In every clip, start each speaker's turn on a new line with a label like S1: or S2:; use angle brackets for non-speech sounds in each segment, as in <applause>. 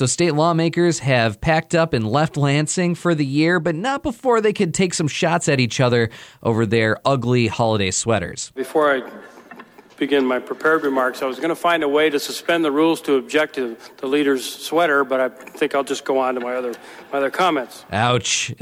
S1: So state lawmakers have packed up and left Lansing for the year, but not before they could take some shots at each other over their ugly holiday sweaters.
S2: Before I begin my prepared remarks, I was going to find a way to suspend the rules to object to the leader's sweater, but I think I'll just go on to my other my other comments.
S1: Ouch! <laughs>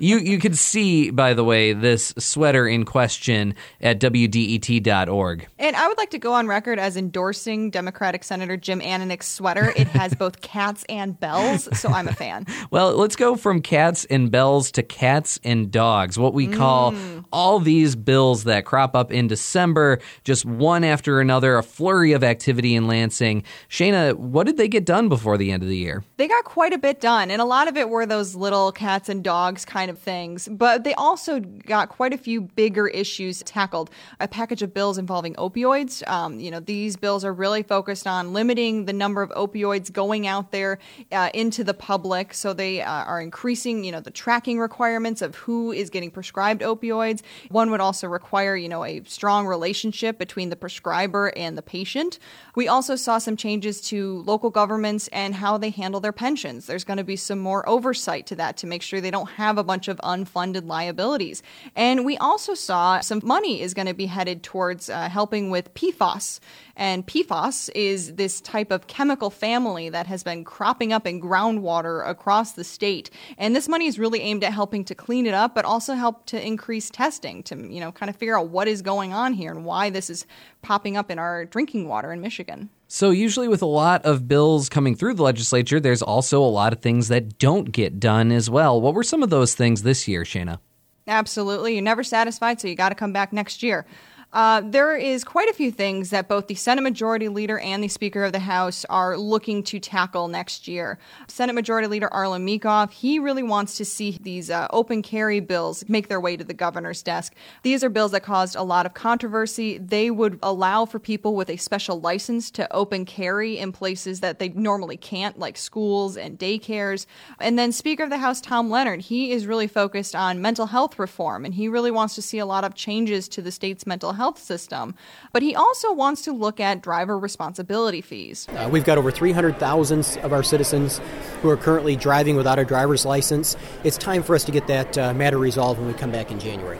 S1: you you can see, by the way, this sweater in question at wdet.org.
S3: And I would like to go on record as endorsing Democratic Senator Jim Ananich's sweater. It has both cats and bells, so I'm a fan. <laughs>
S1: Well, let's go from cats and bells to cats and dogs. What we call
S3: Mm.
S1: all these bills that crop up in December, just one after another, a flurry of activity in Lansing. Shayna, what did they get done before the end of the year?
S3: They got quite a bit done, and a lot of it were those little cats and dogs kind of things. But they also got quite a few bigger issues tackled. A package of bills involving opioids. Um, you know, these bills are really focused on limiting the number of opioids going out there uh, into the public. So they uh, are increasing, you know, the tracking requirements of who is getting prescribed opioids. One would also require, you know, a strong relationship between the prescriber and the patient. We also saw some changes to local governments and how they handle their pensions. There's going to be some more oversight to that to make sure they don't have a bunch of unfunded liabilities. And we also saw some money is going to be headed towards uh, helping with PFAS. And PFAS is this type of chemical family that has been cropping up in groundwater across the state. And this money is really aimed at helping to clean it up, but also help to increase testing to, you know, kind of figure out what is going on here and why this is popping up in our drinking water in Michigan.
S1: So, usually, with a lot of bills coming through the legislature, there's also a lot of things that don't get done as well. What were some of those things this year, Shayna?
S3: Absolutely. You're never satisfied, so you got to come back next year. Uh, there is quite a few things that both the Senate Majority Leader and the Speaker of the House are looking to tackle next year. Senate Majority Leader Arlan Meekhof, he really wants to see these uh, open carry bills make their way to the governor's desk. These are bills that caused a lot of controversy. They would allow for people with a special license to open carry in places that they normally can't, like schools and daycares. And then Speaker of the House Tom Leonard, he is really focused on mental health reform, and he really wants to see a lot of changes to the state's mental health system. But he also wants to look at driver responsibility fees.
S4: Uh, we've got over 300,000 of our citizens who are currently driving without a driver's license. It's time for us to get that uh, matter resolved when we come back in January.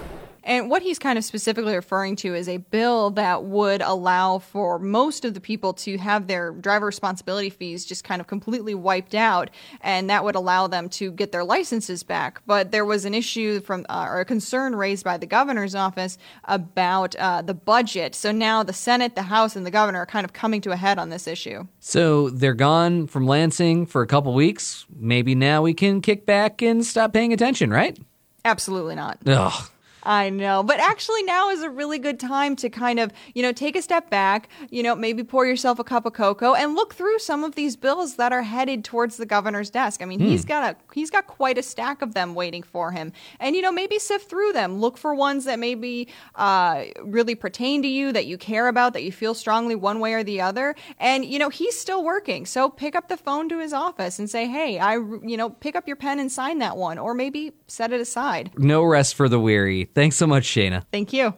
S3: And what he's kind of specifically referring to is a bill that would allow for most of the people to have their driver responsibility fees just kind of completely wiped out, and that would allow them to get their licenses back. But there was an issue from, uh, or a concern raised by the governor's office about uh, the budget. So now the Senate, the House, and the governor are kind of coming to a head on this issue.
S1: So, they're gone from Lansing for a couple weeks. Maybe now we can kick back and stop paying attention, right?
S3: Absolutely not.
S1: Ugh.
S3: I know. But actually, now is a really good time to kind of, you know, take a step back, you know, maybe pour yourself a cup of cocoa and look through some of these bills that are headed towards the governor's desk. I mean, he's got a he's got quite a stack of them waiting for him. And you know, maybe sift through them. Look for ones that maybe uh, really pertain to you, that you care about, that you feel strongly one way or the other. And you know, he's still working. So pick up the phone to his office and say, "Hey, I you know, pick up your pen and sign that one or maybe set it aside."
S1: No rest for the weary. Thanks so much, Shayna.
S3: Thank you.